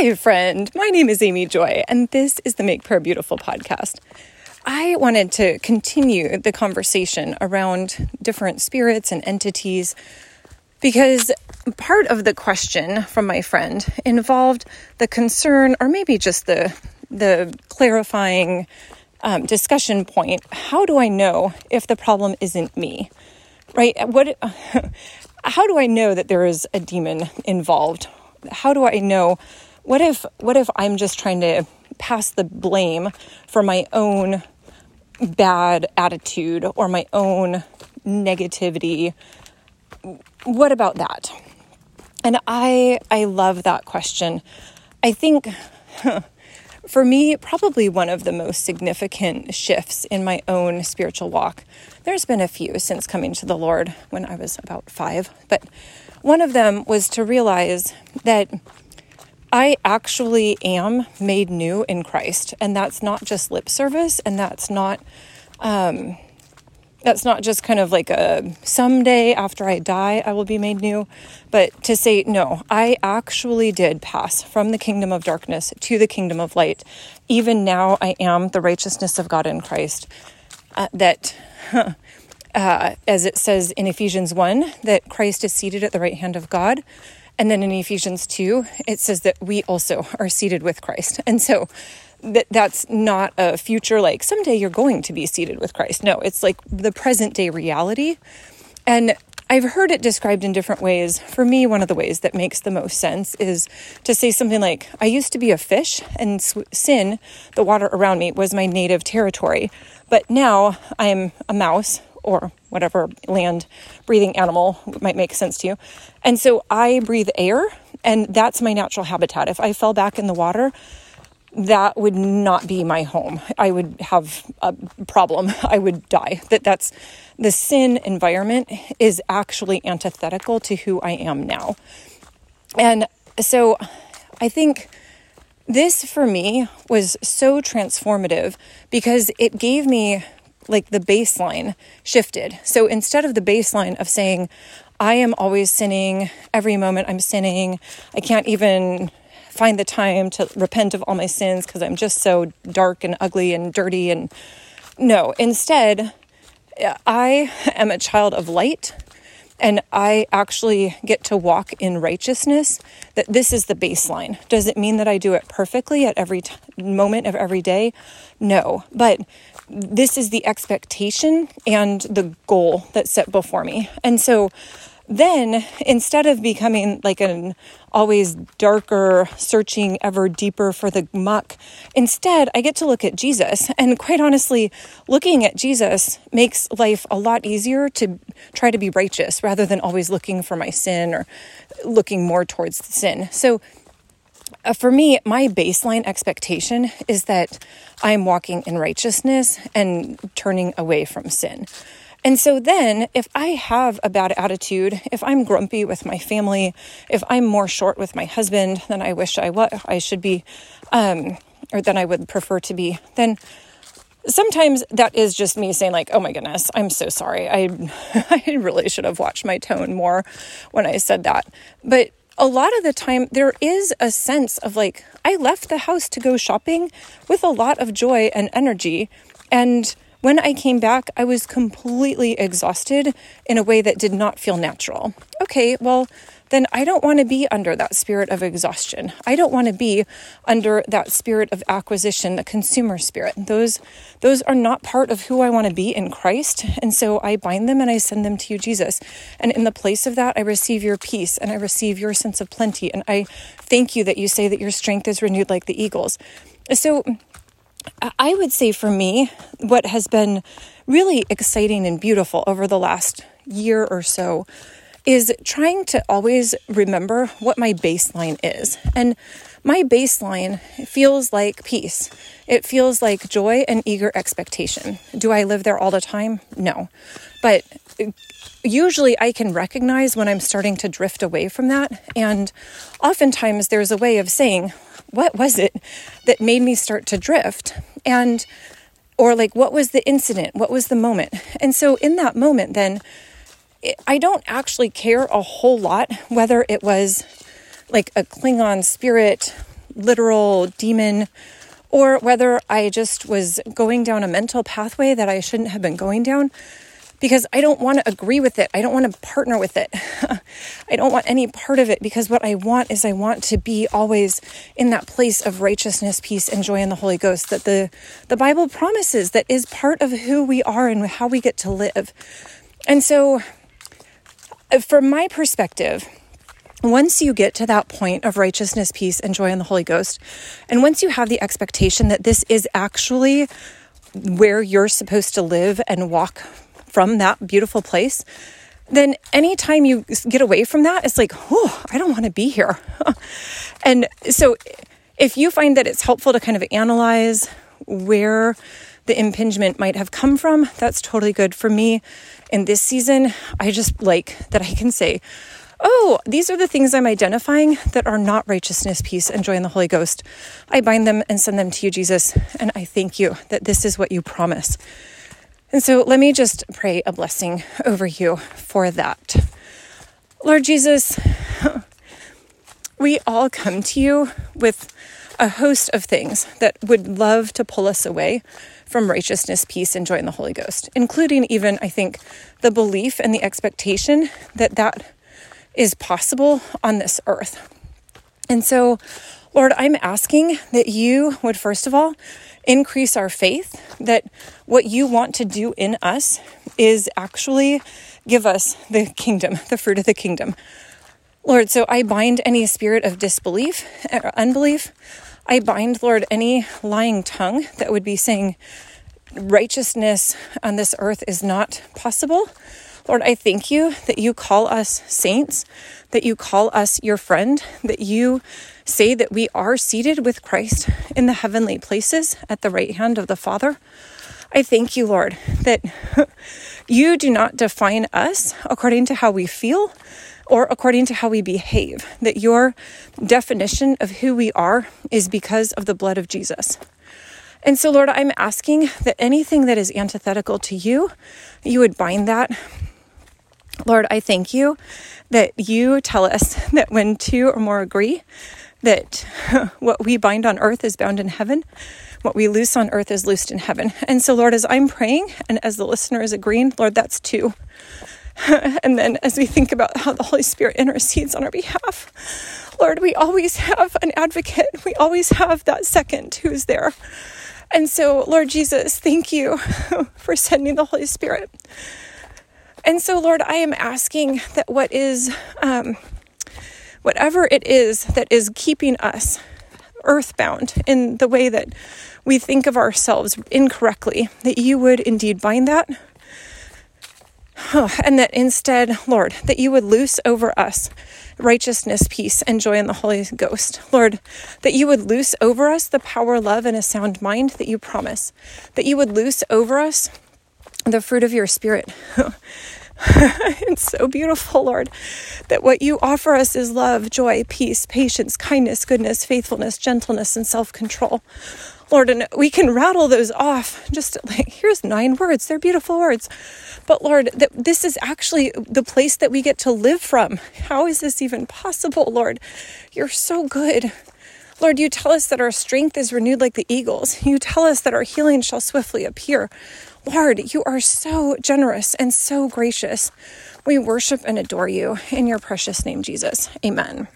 Hi, friend. My name is Amy Joy, and this is the Make Prayer Beautiful podcast. I wanted to continue the conversation around different spirits and entities because part of the question from my friend involved the concern, or maybe just the the clarifying um, discussion point. How do I know if the problem isn't me? Right? What? How do I know that there is a demon involved? How do I know? What if? What if I'm just trying to pass the blame for my own bad attitude or my own negativity? What about that? And I I love that question. I think for me, probably one of the most significant shifts in my own spiritual walk. There's been a few since coming to the Lord when I was about five, but one of them was to realize that I actually am made new in Christ, and that's not just lip service, and that's not. Um, that's not just kind of like a someday after I die, I will be made new, but to say, no, I actually did pass from the kingdom of darkness to the kingdom of light. Even now, I am the righteousness of God in Christ. Uh, that, uh, as it says in Ephesians 1, that Christ is seated at the right hand of God. And then in Ephesians 2, it says that we also are seated with Christ. And so, that that's not a future like someday you're going to be seated with Christ. No, it's like the present day reality. And I've heard it described in different ways. For me, one of the ways that makes the most sense is to say something like, I used to be a fish, and sin, the water around me, was my native territory. But now I'm a mouse or whatever land breathing animal might make sense to you. And so I breathe air, and that's my natural habitat. If I fell back in the water, that would not be my home. I would have a problem. I would die. That that's the sin environment is actually antithetical to who I am now. And so I think this for me was so transformative because it gave me like the baseline shifted. So instead of the baseline of saying, I am always sinning, every moment I'm sinning, I can't even find the time to repent of all my sins because I'm just so dark and ugly and dirty. And no, instead, I am a child of light and I actually get to walk in righteousness, that this is the baseline. Does it mean that I do it perfectly at every t- moment of every day? No. But this is the expectation and the goal that's set before me. And so then instead of becoming like an always darker, searching ever deeper for the muck, instead I get to look at Jesus. And quite honestly, looking at Jesus makes life a lot easier to try to be righteous rather than always looking for my sin or looking more towards the sin. So uh, for me, my baseline expectation is that I'm walking in righteousness and turning away from sin. And so then, if I have a bad attitude, if I'm grumpy with my family, if I'm more short with my husband than I wish I was, I should be, um, or than I would prefer to be, then sometimes that is just me saying like, "Oh my goodness, I'm so sorry. I I really should have watched my tone more when I said that." But a lot of the time there is a sense of like I left the house to go shopping with a lot of joy and energy and when I came back, I was completely exhausted in a way that did not feel natural. Okay, well, then I don't want to be under that spirit of exhaustion. I don't want to be under that spirit of acquisition, the consumer spirit. Those those are not part of who I want to be in Christ. And so I bind them and I send them to you, Jesus. And in the place of that, I receive your peace and I receive your sense of plenty. And I thank you that you say that your strength is renewed like the eagles. So I would say for me, what has been really exciting and beautiful over the last year or so is trying to always remember what my baseline is. And my baseline feels like peace. It feels like joy and eager expectation. Do I live there all the time? No. But usually I can recognize when I'm starting to drift away from that. And oftentimes there's a way of saying, what was it that made me start to drift? And, or like, what was the incident? What was the moment? And so in that moment, then, I don't actually care a whole lot whether it was like a Klingon spirit literal demon or whether I just was going down a mental pathway that I shouldn't have been going down because I don't want to agree with it. I don't want to partner with it. I don't want any part of it because what I want is I want to be always in that place of righteousness, peace, and joy in the Holy Ghost that the, the Bible promises that is part of who we are and how we get to live. And so, uh, from my perspective, once you get to that point of righteousness, peace, and joy in the Holy Ghost, and once you have the expectation that this is actually where you're supposed to live and walk from that beautiful place, then anytime you get away from that, it's like, oh, I don't want to be here. and so if you find that it's helpful to kind of analyze where the impingement might have come from, that's totally good for me. In this season, I just like that I can say, oh, these are the things I'm identifying that are not righteousness, peace, and joy in the Holy Ghost. I bind them and send them to you, Jesus, and I thank you that this is what you promise. And so let me just pray a blessing over you for that. Lord Jesus, we all come to you with a host of things that would love to pull us away from righteousness, peace, and joy in the Holy Ghost, including even, I think, the belief and the expectation that that is possible on this earth. And so, Lord, I'm asking that you would, first of all, increase our faith that what you want to do in us is actually give us the kingdom, the fruit of the kingdom. Lord, so I bind any spirit of disbelief or unbelief. I bind, Lord, any lying tongue that would be saying righteousness on this earth is not possible. Lord, I thank you that you call us saints, that you call us your friend, that you say that we are seated with Christ in the heavenly places at the right hand of the Father. I thank you, Lord, that you do not define us according to how we feel or according to how we behave, that your definition of who we are is because of the blood of Jesus. And so, Lord, I'm asking that anything that is antithetical to you, you would bind that Lord, I thank you that you tell us that when two or more agree, that what we bind on earth is bound in heaven, what we loose on earth is loosed in heaven. And so, Lord, as I'm praying and as the listener is agreeing, Lord, that's two. and then as we think about how the Holy Spirit intercedes on our behalf, Lord, we always have an advocate. We always have that second who's there. And so, Lord Jesus, thank you for sending the Holy Spirit and so, Lord, I am asking that what is, um, whatever it is that is keeping us earthbound in the way that we think of ourselves incorrectly, that you would indeed bind that. And that instead, Lord, that you would loose over us righteousness, peace, and joy in the Holy Ghost. Lord, that you would loose over us the power, love, and a sound mind that you promise. That you would loose over us the fruit of your spirit. it's so beautiful, Lord, that what you offer us is love, joy, peace, patience, kindness, goodness, faithfulness, gentleness, and self control. Lord, and we can rattle those off just like, here's nine words. They're beautiful words. But Lord, that this is actually the place that we get to live from. How is this even possible, Lord? You're so good. Lord, you tell us that our strength is renewed like the eagles. You tell us that our healing shall swiftly appear. Lord, you are so generous and so gracious. We worship and adore you in your precious name, Jesus. Amen.